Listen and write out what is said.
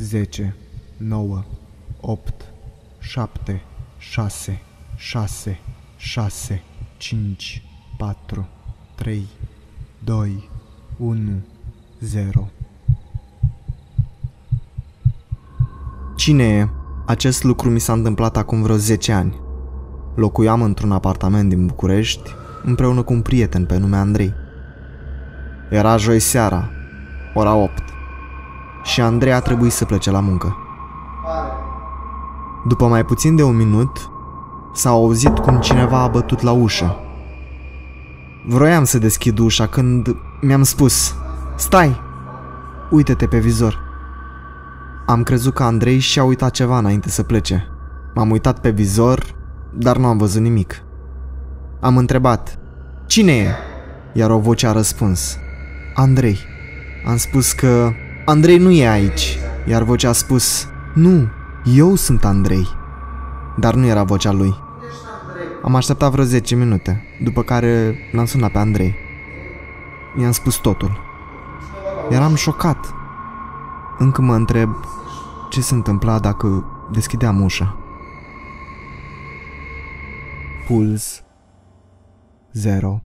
10, 9, 8, 7, 6, 6, 6, 5, 4, 3, 2, 1, 0. Cine e? Acest lucru mi s-a întâmplat acum vreo 10 ani. Locuiam într-un apartament din București împreună cu un prieten pe nume Andrei. Era joi seara, ora 8 și Andrei a trebuit să plece la muncă. După mai puțin de un minut, s-a auzit cum cineva a bătut la ușă. Vroiam să deschid ușa când mi-am spus Stai! Uită-te pe vizor. Am crezut că Andrei și-a uitat ceva înainte să plece. M-am uitat pe vizor, dar nu am văzut nimic. Am întrebat Cine e? Iar o voce a răspuns Andrei. Am spus că Andrei nu e aici, iar vocea a spus Nu, eu sunt Andrei. Dar nu era vocea lui. Am așteptat vreo 10 minute, după care l-am sunat pe Andrei. I-am spus totul. Eram șocat. Încă mă întreb ce se întâmpla dacă deschideam ușa. Puls 0